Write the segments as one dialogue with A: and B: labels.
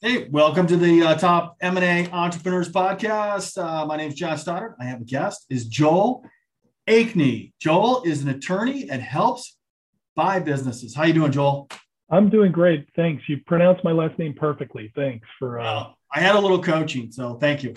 A: Hey, welcome to the uh, Top M&A Entrepreneurs Podcast. Uh, my name is John Stoddard. I have a guest, is Joel Ankney. Joel is an attorney and helps buy businesses. How you doing, Joel?
B: I'm doing great. Thanks. You pronounced my last name perfectly. Thanks for. Uh...
A: I had a little coaching, so thank you.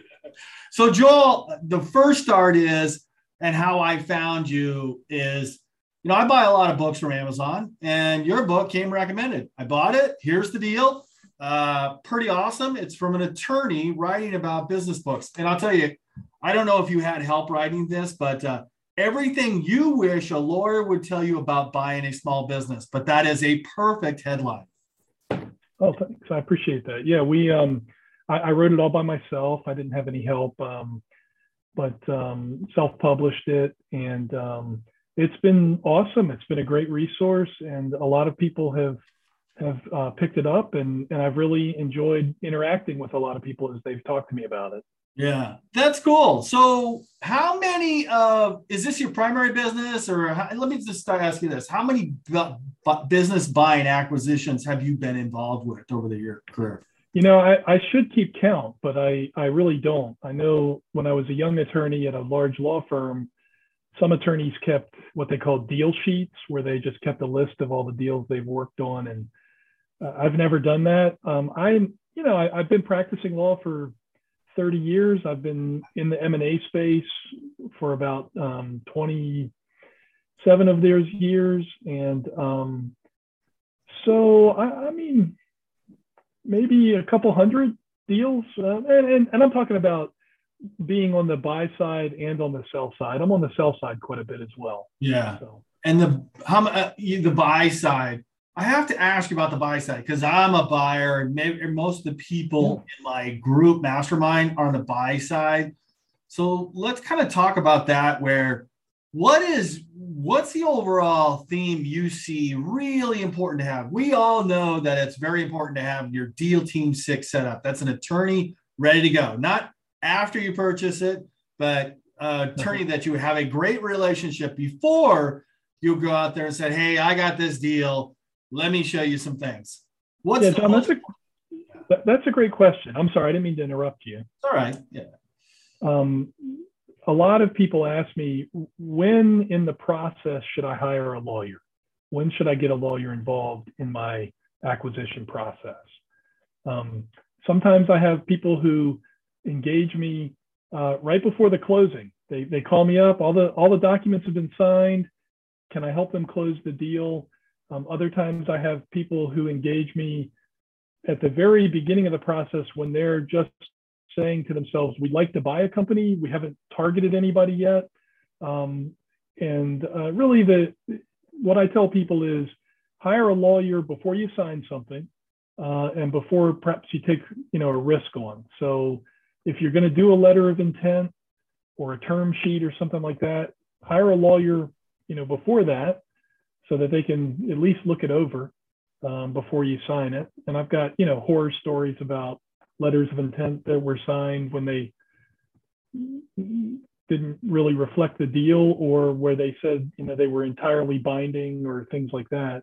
A: so, Joel, the first start is, and how I found you is, you know, I buy a lot of books from Amazon, and your book came recommended. I bought it. Here's the deal. Uh, pretty awesome. It's from an attorney writing about business books, and I'll tell you, I don't know if you had help writing this, but uh, everything you wish a lawyer would tell you about buying a small business, but that is a perfect headline.
B: Oh, thanks. I appreciate that. Yeah, we um, I, I wrote it all by myself. I didn't have any help, um, but um, self-published it, and um, it's been awesome. It's been a great resource, and a lot of people have have uh, picked it up, and and I've really enjoyed interacting with a lot of people as they've talked to me about it.
A: Yeah, that's cool. So, how many uh, is this your primary business, or how, let me just start asking this: How many bu- bu- business buying acquisitions have you been involved with over the year career?
B: You know, I, I should keep count, but I I really don't. I know when I was a young attorney at a large law firm, some attorneys kept what they call deal sheets, where they just kept a list of all the deals they've worked on, and uh, I've never done that. Um, I'm, you know, I, I've been practicing law for 30 years. I've been in the M&A space for about um, 27 of those years. And um, so, I, I, mean, maybe a couple hundred deals. Uh, and, and, and, I'm talking about being on the buy side and on the sell side. I'm on the sell side quite a bit as well.
A: Yeah. So. And the how uh, the buy side, I have to ask you about the buy side because I'm a buyer, and maybe most of the people in my group mastermind are on the buy side. So let's kind of talk about that. Where what is what's the overall theme you see really important to have? We all know that it's very important to have your deal team six set up. That's an attorney ready to go, not after you purchase it, but uh, attorney that you have a great relationship before you go out there and say, "Hey, I got this deal." Let me show you some things.
B: What's yeah, that's a that's a great question. I'm sorry, I didn't mean to interrupt you.
A: It's all right. Yeah.
B: Um, a lot of people ask me when in the process should I hire a lawyer? When should I get a lawyer involved in my acquisition process? Um, sometimes I have people who engage me uh, right before the closing. They, they call me up. All the all the documents have been signed. Can I help them close the deal? Um, other times I have people who engage me at the very beginning of the process when they're just saying to themselves, we'd like to buy a company. We haven't targeted anybody yet. Um, and uh, really the, what I tell people is hire a lawyer before you sign something uh, and before perhaps you take, you know, a risk on. So if you're going to do a letter of intent or a term sheet or something like that, hire a lawyer, you know, before that so that they can at least look it over um, before you sign it. And I've got, you know, horror stories about letters of intent that were signed when they didn't really reflect the deal or where they said, you know, they were entirely binding or things like that.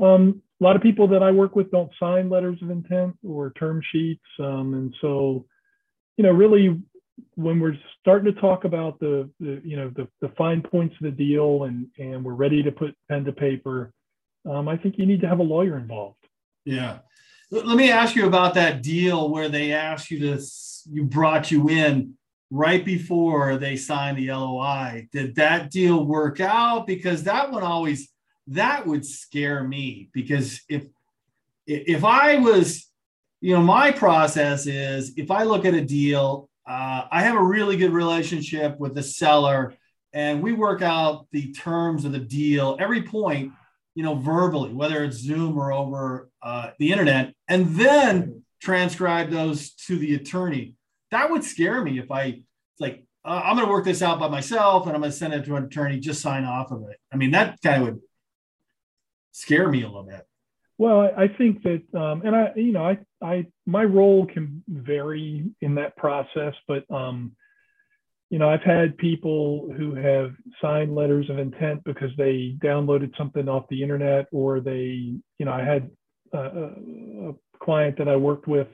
B: Um, a lot of people that I work with don't sign letters of intent or term sheets. Um, and so, you know, really when we're starting to talk about the, the you know the, the fine points of the deal and and we're ready to put pen to paper um, i think you need to have a lawyer involved.
A: Yeah. Let me ask you about that deal where they asked you to you brought you in right before they signed the loi did that deal work out? Because that one always that would scare me because if if i was you know my process is if i look at a deal uh, I have a really good relationship with the seller, and we work out the terms of the deal every point, you know, verbally, whether it's Zoom or over uh, the internet, and then transcribe those to the attorney. That would scare me if I like. Uh, I'm going to work this out by myself, and I'm going to send it to an attorney. Just sign off of it. I mean, that kind of would scare me a little bit.
B: Well, I think that, um, and I, you know, I, I, my role can vary in that process, but, um, you know, I've had people who have signed letters of intent because they downloaded something off the internet, or they, you know, I had a, a client that I worked with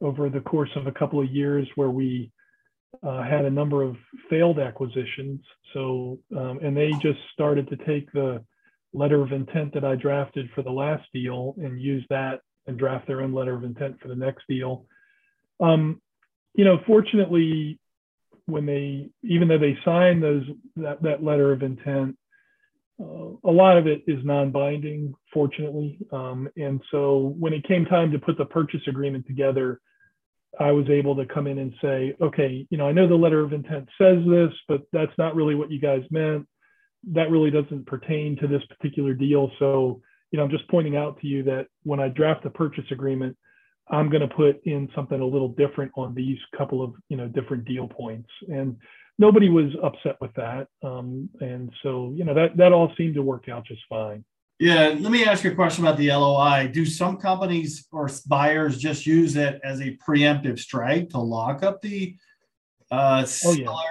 B: over the course of a couple of years where we uh, had a number of failed acquisitions. So, um, and they just started to take the letter of intent that I drafted for the last deal and use that and draft their own letter of intent for the next deal. Um, you know, fortunately, when they, even though they signed those that, that letter of intent, uh, a lot of it is non-binding, fortunately. Um, and so when it came time to put the purchase agreement together, I was able to come in and say, okay, you know, I know the letter of intent says this, but that's not really what you guys meant. That really doesn't pertain to this particular deal. So, you know, I'm just pointing out to you that when I draft the purchase agreement, I'm going to put in something a little different on these couple of, you know, different deal points. And nobody was upset with that. Um, and so, you know, that, that all seemed to work out just fine.
A: Yeah, let me ask you a question about the LOI. Do some companies or buyers just use it as a preemptive strike to lock up the uh, seller? Oh, yeah.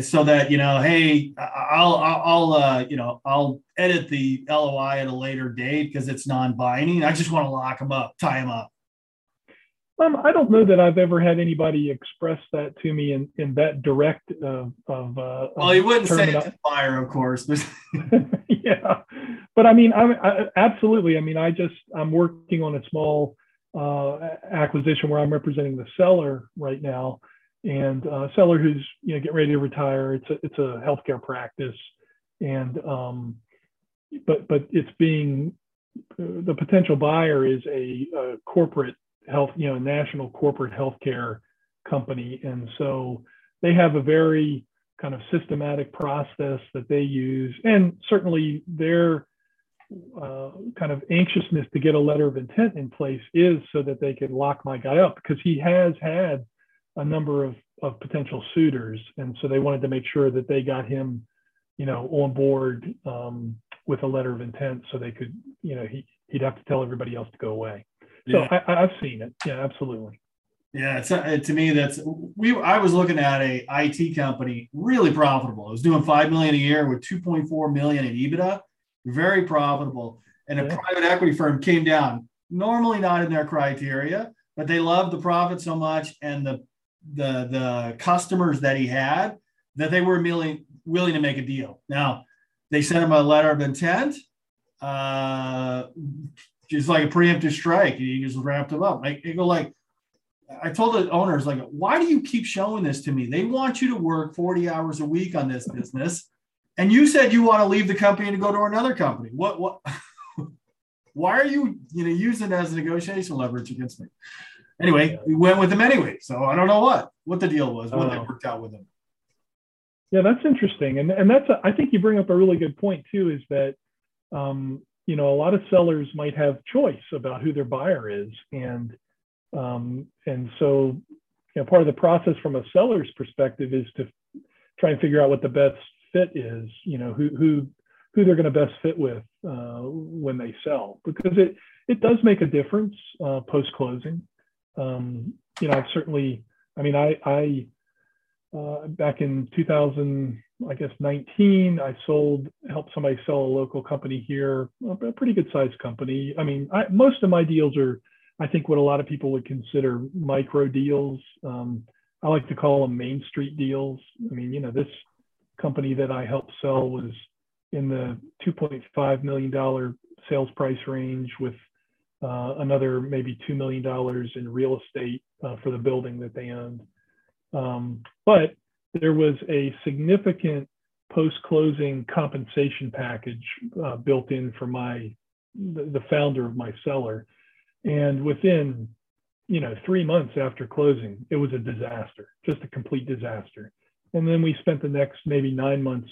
A: So that you know, hey, I'll I'll uh, you know I'll edit the LOI at a later date because it's non-binding. I just want to lock them up, tie them up.
B: Um, I don't know that I've ever had anybody express that to me in, in that direct uh, of. Uh,
A: well, you wouldn't say it to fire, of course, but
B: yeah, but I mean, I, I, absolutely. I mean, I just I'm working on a small uh, acquisition where I'm representing the seller right now, and uh, seller who's you know getting ready to retire. It's a it's a healthcare practice, and um, but but it's being the potential buyer is a, a corporate health, you know, national corporate healthcare company. And so they have a very kind of systematic process that they use. And certainly their uh, kind of anxiousness to get a letter of intent in place is so that they could lock my guy up because he has had a number of, of potential suitors. And so they wanted to make sure that they got him, you know, on board um, with a letter of intent so they could, you know, he, he'd have to tell everybody else to go away. So yeah. I, have seen it. Yeah, absolutely.
A: Yeah, it's uh, to me that's we. I was looking at a IT company really profitable. It was doing five million a year with two point four million in EBITDA, very profitable. And a yeah. private equity firm came down. Normally not in their criteria, but they loved the profit so much and the the the customers that he had that they were willing willing to make a deal. Now they sent him a letter of intent. Uh, just like a preemptive strike. He just wrapped them up. I go like, I told the owners like, why do you keep showing this to me? They want you to work 40 hours a week on this business. And you said you want to leave the company to go to another company. What, what, why are you, you know, using it as a negotiation leverage against me? Anyway, we went with them anyway. So I don't know what, what the deal was, when they oh. worked out with them.
B: Yeah, that's interesting. And, and that's, a, I think you bring up a really good point too, is that, um, you know, a lot of sellers might have choice about who their buyer is, and um, and so you know, part of the process from a seller's perspective is to try and figure out what the best fit is. You know, who who who they're going to best fit with uh, when they sell, because it it does make a difference uh, post closing. Um, you know, I've certainly, I mean, I I uh, back in 2000 I guess 19, I sold, helped somebody sell a local company here, a pretty good sized company. I mean, I, most of my deals are, I think, what a lot of people would consider micro deals. Um, I like to call them Main Street deals. I mean, you know, this company that I helped sell was in the $2.5 million sales price range with uh, another maybe $2 million in real estate uh, for the building that they owned. Um, but there was a significant post-closing compensation package uh, built in for my the, the, founder of my seller. And within you know three months after closing it was a disaster just a complete disaster. And then we spent the next maybe nine months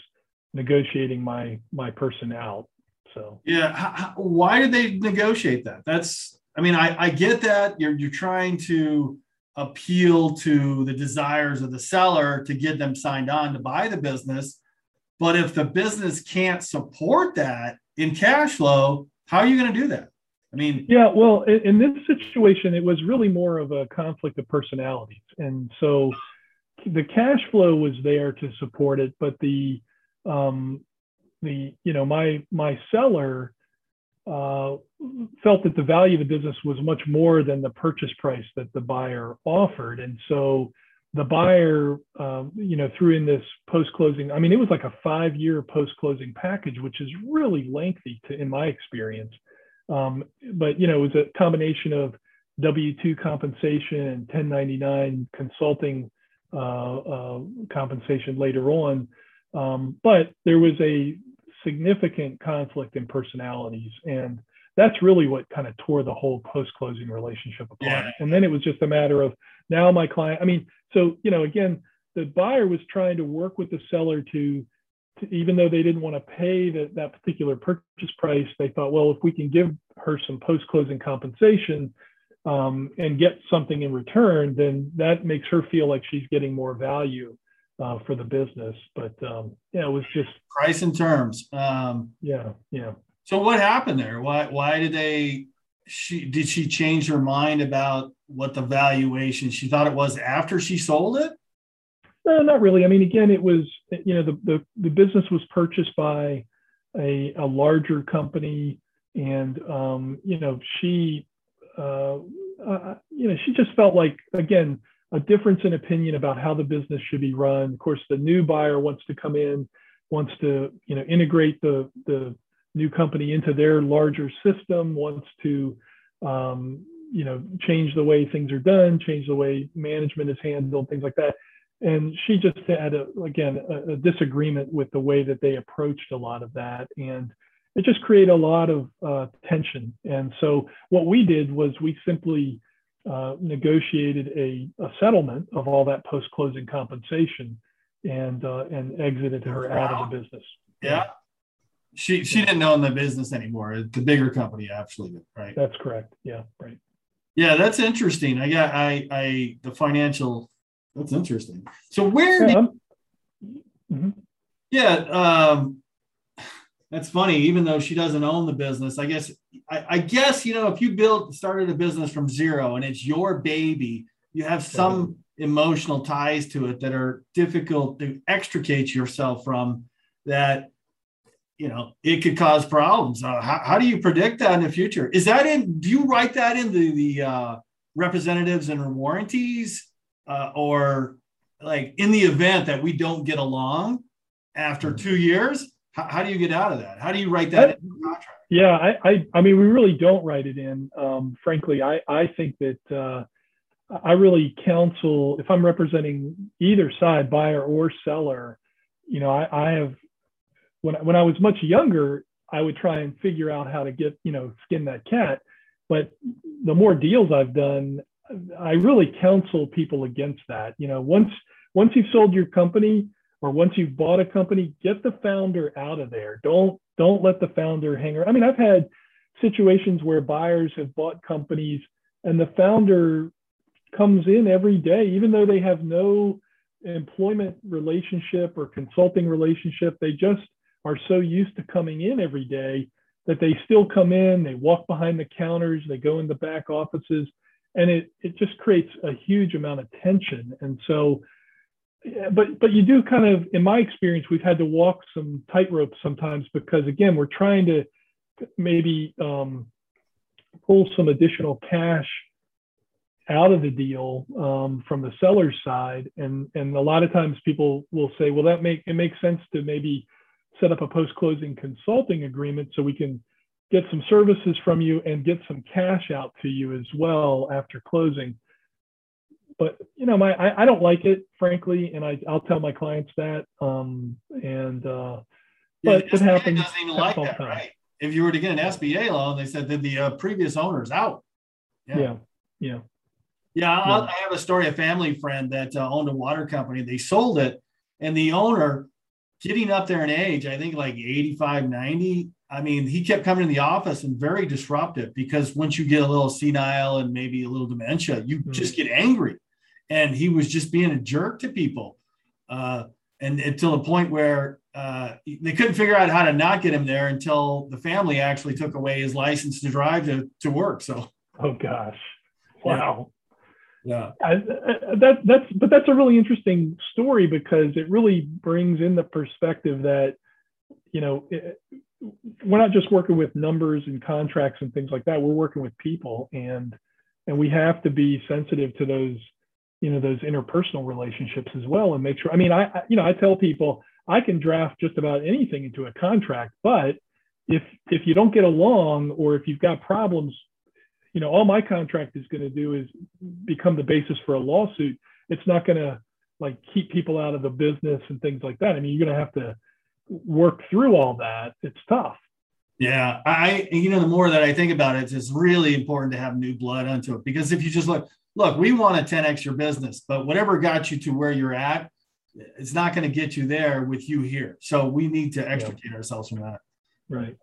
B: negotiating my my person out so
A: yeah how, why did they negotiate that that's i mean i i get that you're you're trying to appeal to the desires of the seller to get them signed on to buy the business. But if the business can't support that in cash flow, how are you going to do that? I mean,
B: yeah, well, in, in, this situation, it was really more of a conflict of personalities. And so the cash flow was there to support it, but the, um, the, you know, my, my seller, uh, felt that the value of the business was much more than the purchase price that the buyer offered. And so the buyer, um, you know, threw in this post-closing. I mean, it was like a five-year post-closing package, which is really lengthy to, in my experience. Um, but you know, it was a combination of W-2 compensation and 1099 consulting uh, uh, compensation later on. Um, but there was a significant conflict in personalities, and that's really what kind of tore the whole post-closing relationship apart. Yeah. And then it was just a matter of now my client. I mean, so you know, again, the buyer was trying to work with the seller to, to even though they didn't want to pay that that particular purchase price, they thought, well, if we can give her some post-closing compensation um, and get something in return, then that makes her feel like she's getting more value uh, for the business. But um, yeah, it was just
A: price and terms. Um,
B: yeah, yeah.
A: So what happened there? Why why did they? She did she change her mind about what the valuation she thought it was after she sold it?
B: No, not really. I mean, again, it was you know the the, the business was purchased by a, a larger company, and um, you know she uh, uh, you know she just felt like again a difference in opinion about how the business should be run. Of course, the new buyer wants to come in, wants to you know integrate the the new company into their larger system, wants to um, you know change the way things are done, change the way management is handled, things like that. And she just had a, again a, a disagreement with the way that they approached a lot of that, and it just created a lot of uh, tension. And so what we did was we simply uh, negotiated a, a, settlement of all that post-closing compensation and uh, and exited her wow. out of the business.
A: Yeah. She she didn't own the business anymore. The bigger company actually, right?
B: That's correct. Yeah, right.
A: Yeah, that's interesting. I got I I the financial that's interesting. So where yeah, mm-hmm. yeah um that's funny. Even though she doesn't own the business, I guess I, I, guess you know if you built started a business from zero and it's your baby, you have some emotional ties to it that are difficult to extricate yourself from. That you know it could cause problems. Uh, how, how do you predict that in the future? Is that in? Do you write that in the the uh, representatives and warranties, uh, or like in the event that we don't get along after mm-hmm. two years? How, how do you get out of that? How do you write that I, in the contract?
B: Yeah, I, I, I, mean, we really don't write it in. Um, frankly, I, I think that uh, I really counsel if I'm representing either side, buyer or seller. You know, I, I have when when I was much younger, I would try and figure out how to get you know skin that cat. But the more deals I've done, I really counsel people against that. You know, once once you've sold your company, or once you've bought a company, get the founder out of there. Don't don't let the founder hang around. I mean, I've had situations where buyers have bought companies and the founder comes in every day, even though they have no employment relationship or consulting relationship. They just are so used to coming in every day that they still come in, they walk behind the counters, they go in the back offices, and it, it just creates a huge amount of tension. And so but but you do kind of, in my experience, we've had to walk some tightrope sometimes because again, we're trying to maybe um, pull some additional cash out of the deal um, from the seller's side, and and a lot of times people will say, well, that make it makes sense to maybe set up a post-closing consulting agreement so we can get some services from you and get some cash out to you as well after closing but you know, my I, I, don't like it, frankly, and I I'll tell my clients that. Um, and uh, but yeah, it happens.
A: Doesn't even like that, right? If you were to get an SBA loan, they said that the uh, previous owner's out.
B: Yeah, yeah, yeah.
A: yeah I have a story. Of a family friend that uh, owned a water company. They sold it, and the owner, getting up there in age, I think like 85, 90. I mean, he kept coming to the office and very disruptive because once you get a little senile and maybe a little dementia, you mm-hmm. just get angry and he was just being a jerk to people. Uh, and until the point where uh, they couldn't figure out how to not get him there until the family actually took away his license to drive to, to work. So,
B: oh gosh, wow.
A: Yeah,
B: I, that that's but that's a really interesting story because it really brings in the perspective that you know we're not just working with numbers and contracts and things like that. We're working with people, and and we have to be sensitive to those you know those interpersonal relationships as well and make sure i mean i you know i tell people i can draft just about anything into a contract but if if you don't get along or if you've got problems you know all my contract is going to do is become the basis for a lawsuit. It's not going to like keep people out of the business and things like that. I mean you're going to have to work through all that. It's tough.
A: Yeah i you know the more that i think about it it's really important to have new blood onto it because if you just look look we want to 10x your business but whatever got you to where you're at it's not going to get you there with you here so we need to extricate yeah. ourselves from that
B: Right.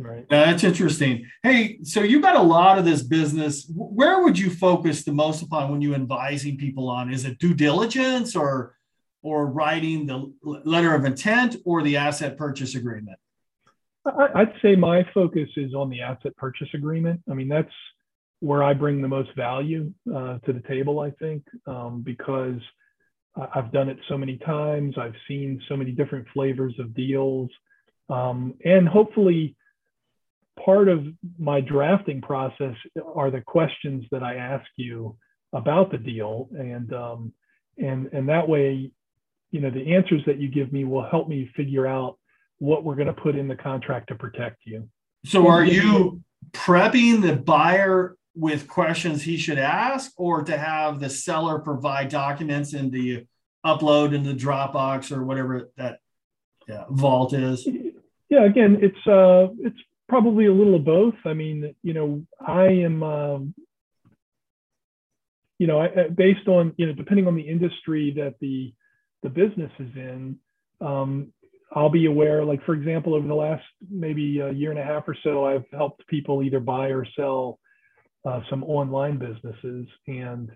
B: Right.
A: that's interesting. Hey, so you got a lot of this business. Where would you focus the most upon when you advising people on? Is it due diligence or or writing the letter of intent or the asset purchase agreement?
B: I'd say my focus is on the asset purchase agreement. I mean, that's where I bring the most value uh, to the table, I think, um, because I've done it so many times. I've seen so many different flavors of deals. Um, and hopefully, part of my drafting process are the questions that I ask you about the deal, and um, and and that way, you know, the answers that you give me will help me figure out what we're going to put in the contract to protect you.
A: So, are you prepping the buyer with questions he should ask, or to have the seller provide documents in the upload into Dropbox or whatever that yeah, vault is?
B: Yeah, again, it's uh, it's probably a little of both. I mean, you know, I am, um, you know, I, based on you know, depending on the industry that the the business is in, um, I'll be aware. Like for example, over the last maybe a year and a half or so, I've helped people either buy or sell uh, some online businesses, and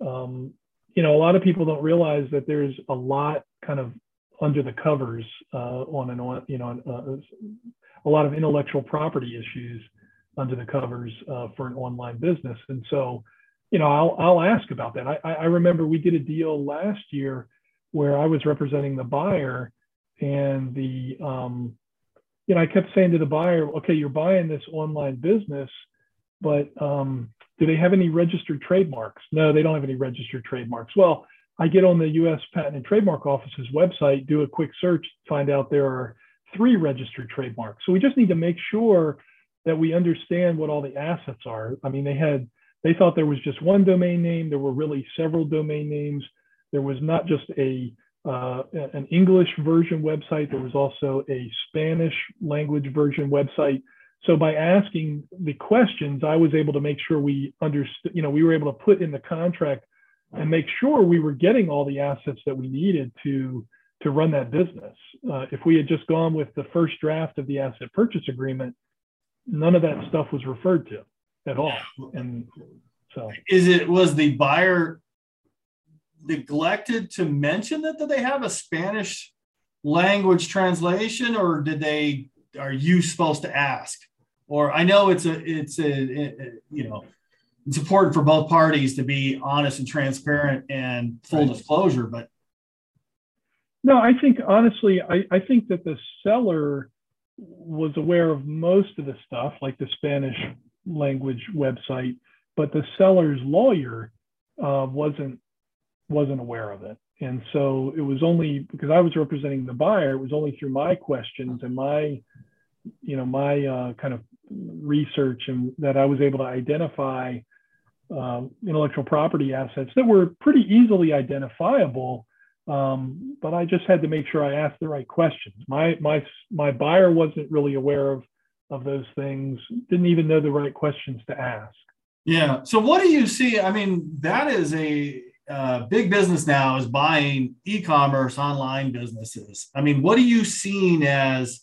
B: um, you know, a lot of people don't realize that there's a lot kind of under the covers uh, on an on you know uh, a lot of intellectual property issues under the covers uh, for an online business. And so you know I'll I'll ask about that. I I remember we did a deal last year where I was representing the buyer and the um, you know I kept saying to the buyer okay you're buying this online business but um, do they have any registered trademarks no they don't have any registered trademarks well I get on the US Patent and Trademark Office's website, do a quick search, find out there are three registered trademarks. So we just need to make sure that we understand what all the assets are. I mean, they had, they thought there was just one domain name. There were really several domain names. There was not just a, uh, an English version website. There was also a Spanish language version website. So by asking the questions, I was able to make sure we understood, you know, we were able to put in the contract and make sure we were getting all the assets that we needed to to run that business. Uh, if we had just gone with the first draft of the asset purchase agreement, none of that stuff was referred to at all. And so,
A: is it was the buyer neglected to mention that that they have a Spanish language translation, or did they? Are you supposed to ask? Or I know it's a it's a, a you know it's important for both parties to be honest and transparent and full disclosure but
B: no i think honestly I, I think that the seller was aware of most of the stuff like the spanish language website but the seller's lawyer uh, wasn't wasn't aware of it and so it was only because i was representing the buyer it was only through my questions and my you know my uh, kind of research and that i was able to identify um, intellectual property assets that were pretty easily identifiable. Um, but I just had to make sure I asked the right questions. My my my buyer wasn't really aware of of those things. Didn't even know the right questions to ask.
A: Yeah. So what do you see? I mean, that is a uh, big business now is buying e-commerce online businesses. I mean, what are you seeing as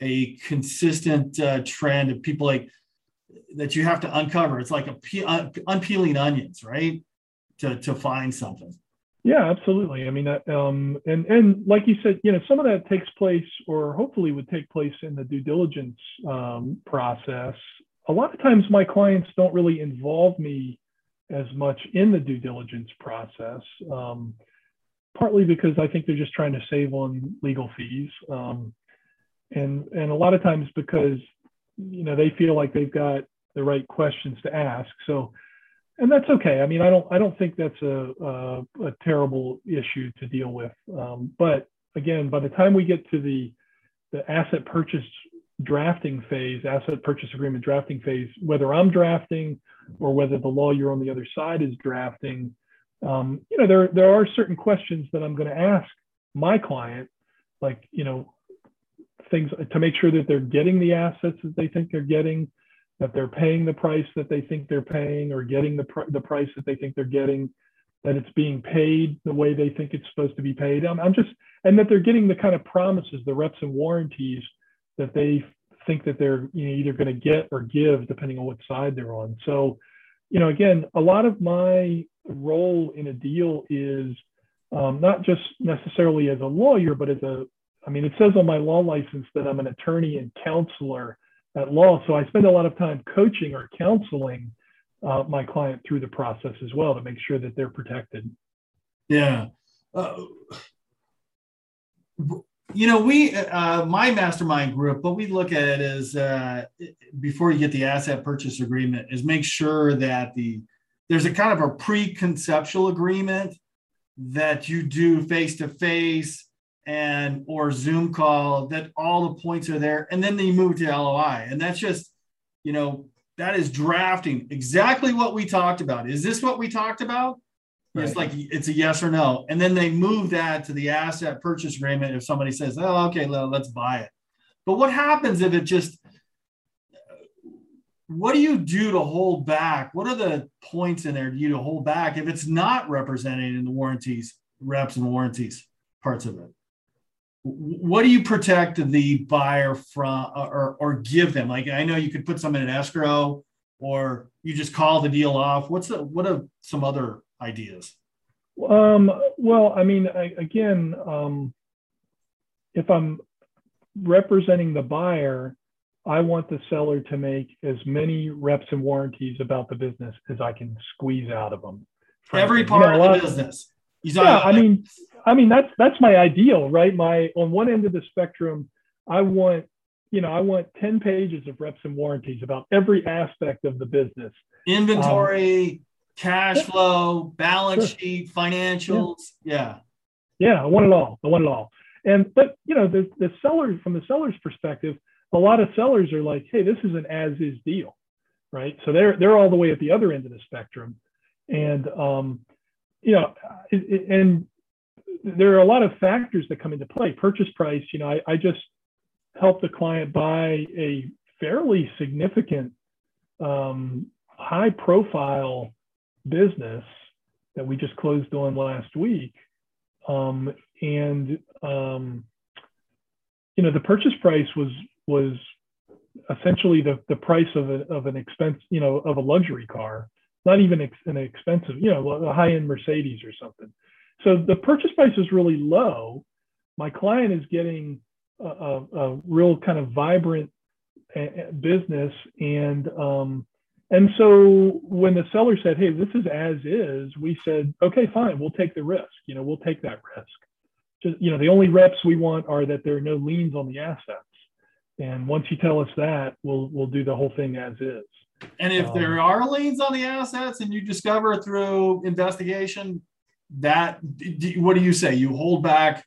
A: a consistent uh, trend of people like that you have to uncover. It's like a pe- uh, unpeeling onions, right? To to find something.
B: Yeah, absolutely. I mean, uh, um, and and like you said, you know, some of that takes place, or hopefully would take place in the due diligence um, process. A lot of times, my clients don't really involve me as much in the due diligence process. Um, partly because I think they're just trying to save on legal fees. Um, and and a lot of times because you know they feel like they've got the right questions to ask. So, and that's okay. I mean, I don't I don't think that's a a, a terrible issue to deal with. Um, but again, by the time we get to the the asset purchase drafting phase, asset purchase agreement drafting phase, whether I'm drafting or whether the lawyer on the other side is drafting, um, you know, there there are certain questions that I'm going to ask my client, like you know, things to make sure that they're getting the assets that they think they're getting, that they're paying the price that they think they're paying, or getting the pr- the price that they think they're getting, that it's being paid the way they think it's supposed to be paid. I'm, I'm just and that they're getting the kind of promises, the reps and warranties that they think that they're you know, either going to get or give, depending on what side they're on. So, you know, again, a lot of my role in a deal is um, not just necessarily as a lawyer, but as a, I mean, it says on my law license that I'm an attorney and counselor at law. So I spend a lot of time coaching or counseling uh, my client through the process as well to make sure that they're protected.
A: Yeah. Uh, you know, we, uh, my mastermind group, what we look at it is uh, before you get the asset purchase agreement, is make sure that the there's a kind of a pre-conceptual agreement that you do face to face and or Zoom call that all the points are there, and then they move to LOI, and that's just, you know, that is drafting exactly what we talked about. Is this what we talked about? Right. It's like it's a yes or no, and then they move that to the asset purchase agreement. If somebody says, "Oh, okay, let's buy it," but what happens if it just what do you do to hold back? What are the points in there do you to hold back if it's not represented in the warranties, reps and warranties parts of it? What do you protect the buyer from or, or give them? Like I know you could put some in an escrow or you just call the deal off. What's the what are some other ideas?
B: Um, well, I mean, I, again, um, if I'm representing the buyer, I want the seller to make as many reps and warranties about the business as I can squeeze out of them.
A: Every part you know, of the business.
B: Yeah, I mean, I mean that's that's my ideal, right? My on one end of the spectrum, I want you know I want ten pages of reps and warranties about every aspect of the business.
A: Inventory, um, cash flow, balance sure. sheet, financials. Yeah.
B: yeah. Yeah, I want it all. I want it all. And but you know the the seller from the seller's perspective a lot of sellers are like, hey, this is an as is deal, right? So they're they're all the way at the other end of the spectrum, and um, you know, it, and there are a lot of factors that come into play. Purchase price, you know, I, I just helped a client buy a fairly significant, um, high profile business that we just closed on last week, um, and um, you know, the purchase price was was essentially the, the price of, a, of an expense, you know, of a luxury car, not even ex, an expensive, you know, a high end Mercedes or something. So the purchase price is really low. My client is getting a, a, a real kind of vibrant business. And, um, and so when the seller said, Hey, this is as is, we said, okay, fine, we'll take the risk. You know, we'll take that risk. Just, you know, the only reps we want are that there are no liens on the assets. And once you tell us that, we'll we'll do the whole thing as is.
A: And if um, there are liens on the assets and you discover through investigation that what do you say? You hold back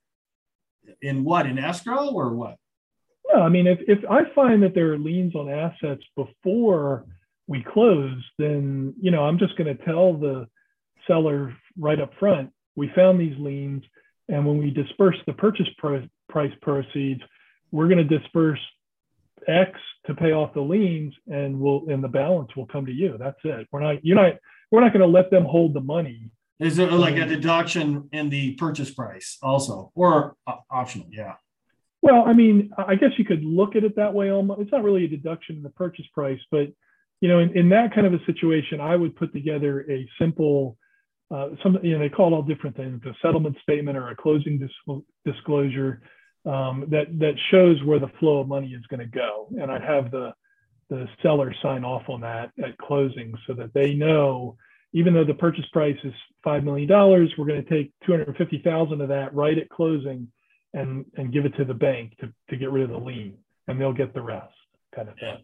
A: in what in escrow or what?
B: No, I mean if if I find that there are liens on assets before we close, then you know I'm just going to tell the seller right up front we found these liens, and when we disperse the purchase price proceeds, we're going to disperse X to pay off the liens and we'll and the balance will come to you. That's it. We're not you're not we're not going to let them hold the money.
A: Is it like a deduction in the purchase price also or uh, optional? Yeah.
B: Well, I mean, I guess you could look at it that way. Almost, it's not really a deduction in the purchase price, but you know, in, in that kind of a situation, I would put together a simple, uh, some you know, they call it all different things, a settlement statement or a closing dis- disclosure um, that that shows where the flow of money is going to go, and I'd have the the seller sign off on that at closing so that they know, even though the purchase price is five million dollars, we're going to take two hundred fifty thousand of that right at closing, and and give it to the bank to, to get rid of the lien and they'll get the rest kind of thing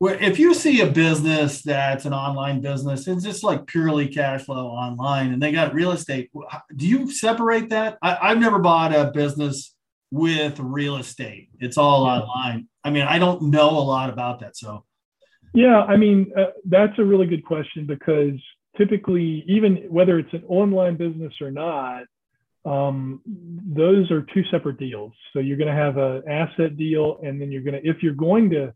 A: well, if you see a business that's an online business, it's just like purely cash flow online, and they got real estate. Do you separate that? I, have never bought a business with real estate. It's all online. I mean, I don't know a lot about that. So,
B: yeah, I mean, uh, that's a really good question because typically, even whether it's an online business or not, um, those are two separate deals. So you're going to have an asset deal, and then you're going to, if you're going to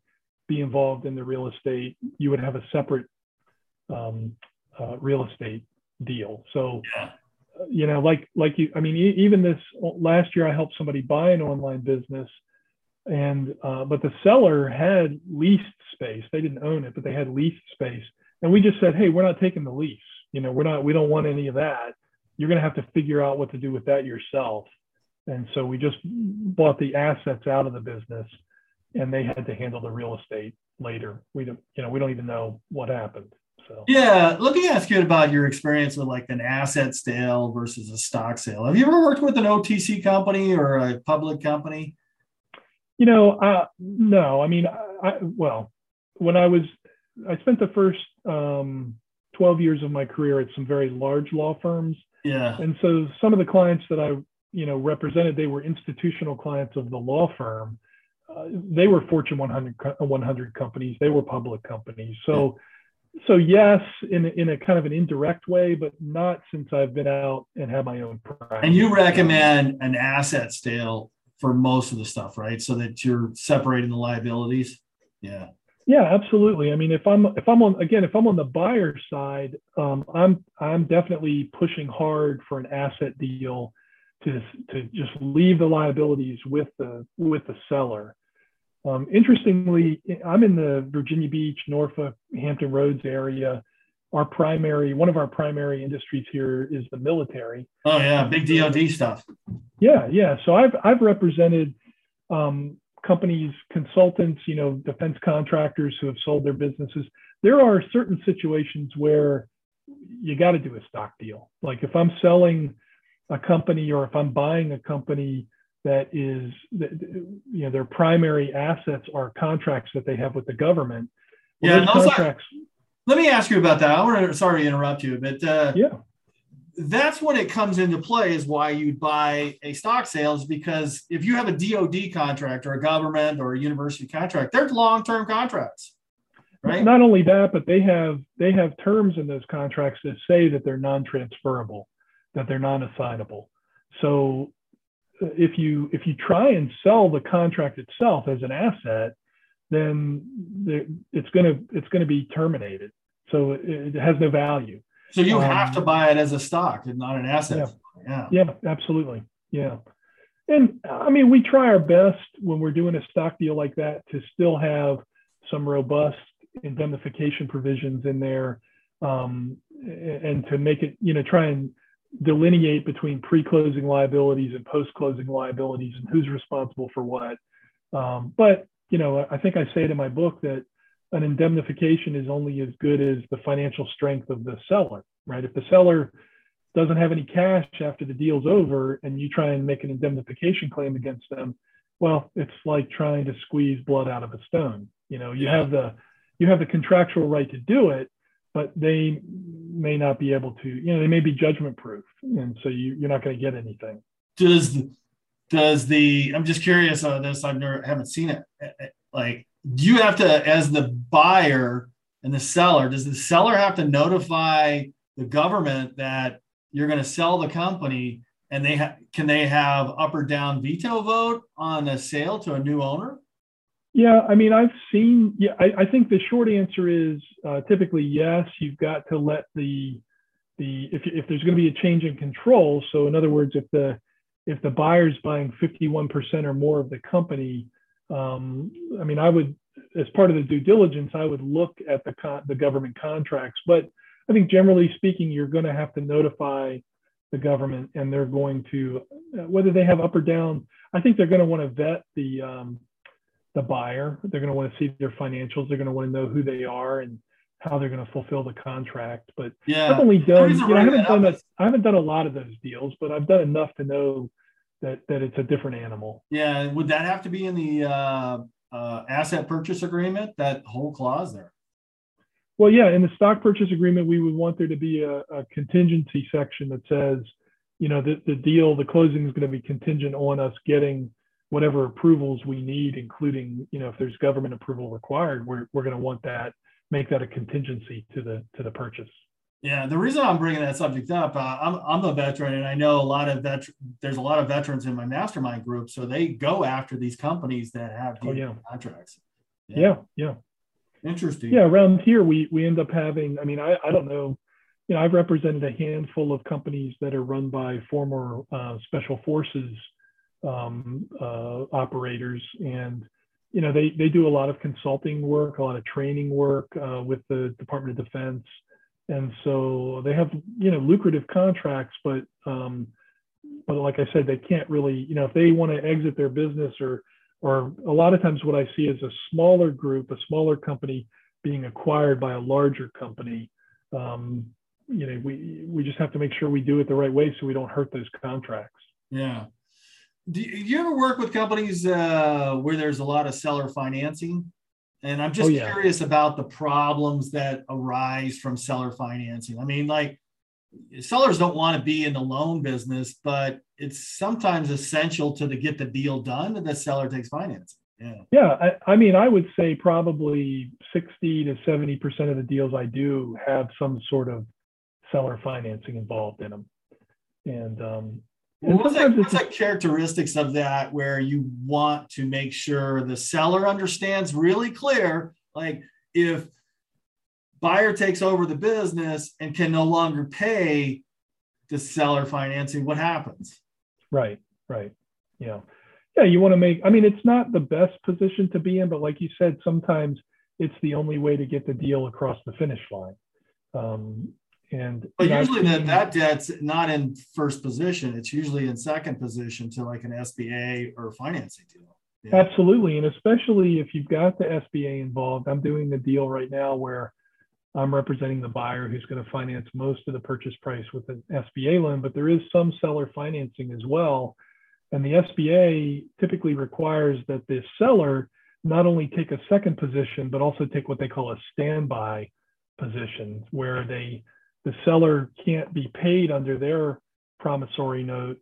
B: be involved in the real estate, you would have a separate um, uh, real estate deal. So, yeah. You know, like like you, I mean, even this last year, I helped somebody buy an online business, and uh, but the seller had leased space. They didn't own it, but they had leased space, and we just said, hey, we're not taking the lease. You know, we're not. We don't want any of that. You're going to have to figure out what to do with that yourself. And so we just bought the assets out of the business and they had to handle the real estate later. We don't, you know, we don't even know what happened. So
A: yeah, let me ask you about your experience with like an asset sale versus a stock sale. Have you ever worked with an OTC company or a public company?
B: You know, uh, no. I mean, I, I, well, when I was, I spent the first um, 12 years of my career at some very large law firms.
A: Yeah.
B: And so some of the clients that I, you know, represented, they were institutional clients of the law firm uh, they were Fortune 100 100 companies. They were public companies. So, so yes, in in a kind of an indirect way, but not since I've been out and have my own
A: practice. And you recommend an asset sale for most of the stuff, right? So that you're separating the liabilities. Yeah.
B: Yeah, absolutely. I mean, if I'm if I'm on again, if I'm on the buyer side, um, I'm I'm definitely pushing hard for an asset deal to, to just leave the liabilities with the with the seller. Um, interestingly, I'm in the Virginia Beach, Norfolk, Hampton Roads area. Our primary, one of our primary industries here is the military.
A: Oh yeah, big DoD stuff.
B: Yeah, yeah. So I've I've represented um, companies, consultants, you know, defense contractors who have sold their businesses. There are certain situations where you got to do a stock deal. Like if I'm selling a company or if I'm buying a company that is, you know, their primary assets are contracts that they have with the government.
A: Well, yeah, contracts. Are, let me ask you about that. I want to, sorry to interrupt you, but uh,
B: yeah,
A: that's when it comes into play is why you'd buy a stock sales because if you have a DoD contract or a government or a university contract, they're long-term contracts. Right?
B: Not only that, but they have they have terms in those contracts that say that they're non-transferable that they're non-assignable. So uh, if you if you try and sell the contract itself as an asset, then it's going to it's going to be terminated. So it, it, has no value.
A: So you um, have to buy it as a stock and not an asset.
B: Yeah. yeah. Yeah. Absolutely. Yeah. And I mean, we try our best when we're doing a stock deal like that to still have some robust indemnification provisions in there, um, and to make it, you know, try and delineate between pre-closing liabilities and post-closing liabilities and who's responsible for what. Um, but you know, I think I say it in my book that an indemnification is only as good as the financial strength of the seller, right? If the seller doesn't have any cash after the deal's over and you try and make an indemnification claim against them, well, it's like trying to squeeze blood out of a stone. You know, you have the you have the contractual right to do it, but they may not be able to, you know, they may be judgment proof. And so you, you're not going to get anything.
A: Does, does the, I'm just curious on this. I've never, haven't seen it. Eh, eh, like, do you have to, as the buyer and the seller, does the seller have to notify the government that you're going to sell the company and they ha- can they have up or down veto vote on a sale to a new owner?
B: Yeah, I mean, I've seen. Yeah, I, I think the short answer is uh, typically yes. You've got to let the the if if there's going to be a change in control. So in other words, if the if the buyer's buying 51% or more of the company, um, I mean, I would as part of the due diligence, I would look at the con- the government contracts. But I think generally speaking, you're going to have to notify the government, and they're going to whether they have up or down. I think they're going to want to vet the um, the buyer. They're going to want to see their financials. They're going to want to know who they are and how they're going to fulfill the contract. But yeah, I've only done, you know, I haven't done a, I haven't done a lot of those deals, but I've done enough to know that that it's a different animal.
A: Yeah, would that have to be in the uh, uh, asset purchase agreement? That whole clause there.
B: Well, yeah, in the stock purchase agreement, we would want there to be a, a contingency section that says, you know, the, the deal, the closing is going to be contingent on us getting whatever approvals we need, including, you know, if there's government approval required, we're, we're going to want that, make that a contingency to the to the purchase.
A: Yeah, the reason I'm bringing that subject up, uh, I'm I'm a veteran, and I know a lot of vet. There's a lot of veterans in my mastermind group, so they go after these companies that have
B: oh, yeah.
A: contracts.
B: Yeah. yeah, yeah.
A: Interesting.
B: Yeah, around here we we end up having. I mean, I I don't know. You know, I've represented a handful of companies that are run by former uh, special forces um, uh, operators, and you know they they do a lot of consulting work, a lot of training work uh, with the Department of Defense, and so they have you know lucrative contracts, but um, but like I said, they can't really you know if they want to exit their business or or a lot of times what I see is a smaller group, a smaller company being acquired by a larger company. Um, you know, we we just have to make sure we do it the right way so we don't hurt those contracts.
A: Yeah. Do you ever work with companies uh, where there's a lot of seller financing? And I'm just oh, yeah. curious about the problems that arise from seller financing. I mean, like sellers don't want to be in the loan business, but it's sometimes essential to the, get the deal done that the seller takes financing. Yeah.
B: Yeah. I, I, mean, I would say probably 60 to 70% of the deals I do have some sort of seller financing involved in them. And, um,
A: what's, that, what's that characteristics of that where you want to make sure the seller understands really clear, like if buyer takes over the business and can no longer pay the seller financing, what happens?
B: Right, right. Yeah. Yeah, you want to make, I mean, it's not the best position to be in, but like you said, sometimes it's the only way to get the deal across the finish line. Um, and
A: but usually that, that debt's not in first position. It's usually in second position to like an SBA or financing deal.
B: Yeah. Absolutely. And especially if you've got the SBA involved, I'm doing the deal right now where I'm representing the buyer who's going to finance most of the purchase price with an SBA loan, but there is some seller financing as well. And the SBA typically requires that the seller not only take a second position, but also take what they call a standby position, where they the seller can't be paid under their promissory note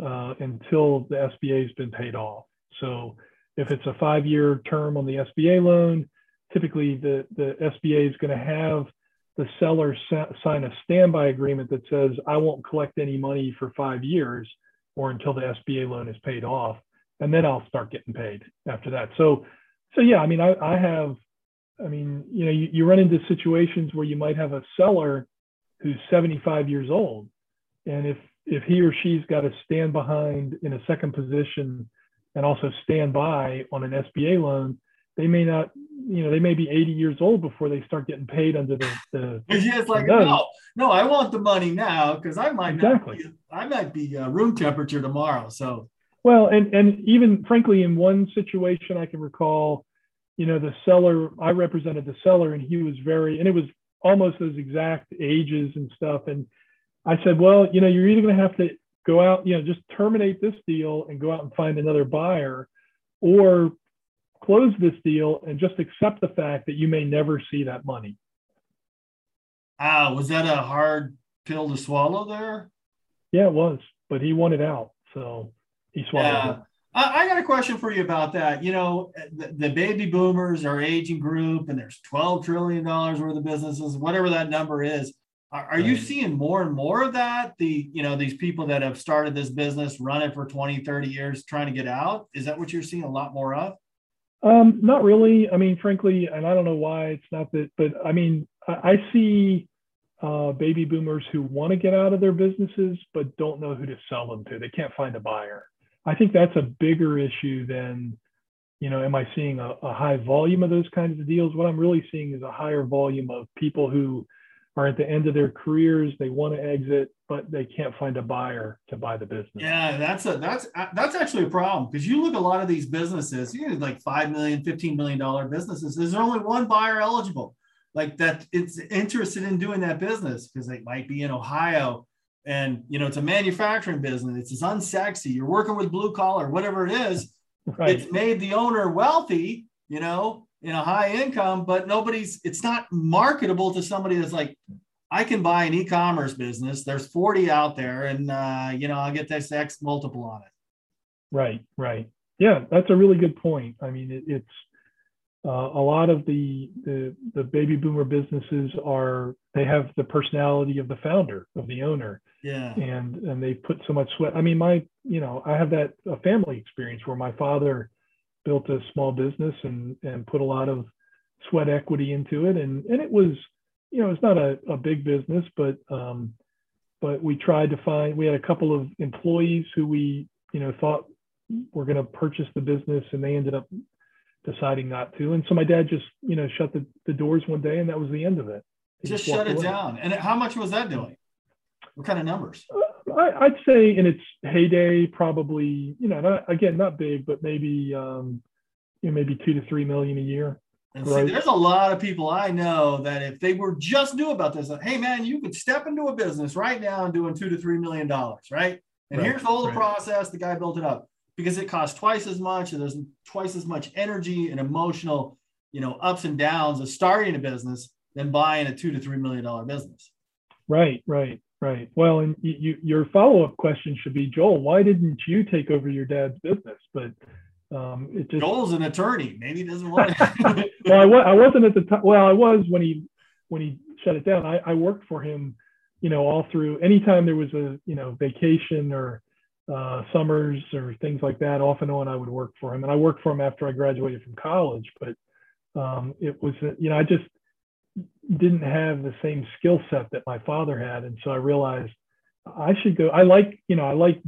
B: uh, until the SBA has been paid off. So if it's a five-year term on the SBA loan, typically the, the SBA is going to have the seller sign a standby agreement that says, I won't collect any money for five years or until the SBA loan is paid off. And then I'll start getting paid after that. So, so yeah, I mean, I, I have, I mean, you know, you, you run into situations where you might have a seller who's 75 years old. And if, if he or she's got to stand behind in a second position and also stand by on an SBA loan, they may not, you know, they may be 80 years old before they start getting paid under the. the
A: it's like no, no, I want the money now because I might exactly. Be, I might be uh, room temperature tomorrow. So.
B: Well, and and even frankly, in one situation I can recall, you know, the seller I represented the seller, and he was very, and it was almost those exact ages and stuff, and I said, well, you know, you're either going to have to go out, you know, just terminate this deal and go out and find another buyer, or close this deal and just accept the fact that you may never see that money.
A: Ah, was that a hard pill to swallow there?
B: Yeah, it was, but he wanted out. So he swallowed yeah. it.
A: I got a question for you about that. You know, the, the, baby boomers are aging group, and there's 12 trillion dollars worth of businesses, whatever that number is. Are, are, you seeing more and more of that? The you know these people that have started this business, run it for 20, 30 years, trying to get out. Is that what you're seeing a lot more of?
B: Um, not really. I mean, frankly, and I don't know why it's not that, but I mean, I, I see uh, baby boomers who want to get out of their businesses but don't know who to sell them to. They can't find a buyer. I think that's a bigger issue than, you know, am I seeing a, a high volume of those kinds of deals? What I'm really seeing is a higher volume of people who are at the end of their careers. They want to exit, but they can't find a buyer to buy the business.
A: Yeah, that's a that's uh, that's actually a problem because you look at a lot of these businesses, you know, like five million, 15 million dollar businesses. There's only one buyer eligible, like that. It's interested in doing that business because they might be in Ohio and you know it's a manufacturing business. It's as unsexy. You're working with blue collar whatever it is. Right. it's made the owner wealthy you know in a high income but nobody's it's not marketable to somebody that's like i can buy an e-commerce business. There's 40 out there and uh, you know i'll get this x multiple on it.
B: Right right. Yeah that's a really good point. I mean it, it's uh, a lot of the, the, the baby boomer businesses are they have the personality of the founder of the owner.
A: Yeah.
B: And and they put so much sweat. I mean my you know i have that a family experience where my father built a small business and and put a lot of sweat equity into it. And and it was you know it's not a, a big business but um but we tried to find we had a couple of employees who we you know thought were going to purchase the business and they ended up deciding not to. And so my dad just, you know, shut the, the doors one day and that was the end of it.
A: He just, just shut it away. down. And how much was that doing? What kind of numbers?
B: Uh, I, would say in its heyday, probably, you know, not, again, not big, but maybe, um, you know, maybe two to three million a year.
A: And see, there's a lot of people I know that if they were just new about this, like, hey man, you could step into a business right now and doing two to three million dollars, right? And right, here's all the right. process. The guy built it up because it costs twice as much and there's twice as much energy and emotional, you know, ups and downs of starting a business than buying a two to three million dollar business.
B: Right, right, right. Well, and you, your follow up question should be, Joel, why didn't you take over your dad's business? But um, it just
A: Joel's an attorney. Maybe he doesn't want.
B: well, I, was, I wasn't at the time. Well, I was when he when he shut it down. I, I worked for him, you know, all through. Anytime there was a you know vacation or uh, summers or things like that. Off and on, I would work for him, and I worked for him after I graduated from college. But um, it was, you know, I just didn't have the same skill set that my father had, and so I realized I should go. I like, you know, I like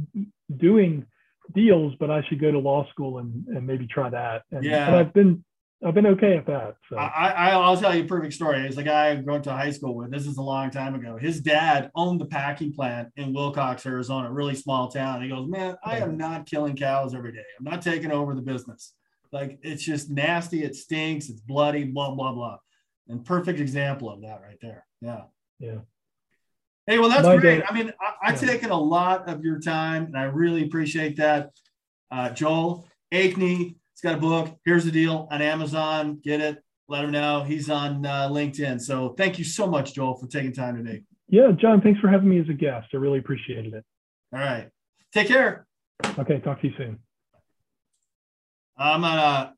B: doing deals, but I should go to law school and, and maybe try that. And,
A: yeah.
B: and I've been I've been okay at that. So
A: I, I will tell you a perfect story. It's a guy I went to high school with. This is a long time ago. His dad owned the packing plant in Willcox, Arizona, a really small town. He goes, man, I am not killing cows every day. I'm not taking over the business. Like it's just nasty. It stinks. It's bloody. Blah blah blah. And perfect example of that right there. Yeah.
B: Yeah.
A: Hey, well, that's My great. Day. I mean, I, have yeah. taken a lot of your time, and I really appreciate that. Uh, Joel Ankney, got a book. Here's the deal on Amazon. Get it. Let him know. He's on uh, LinkedIn. So thank you so much, Joel, for taking time today.
B: Yeah, John, thanks for having me as a guest. I really appreciated it.
A: All right. Take care.
B: Okay. Talk to you soon.
A: I'm to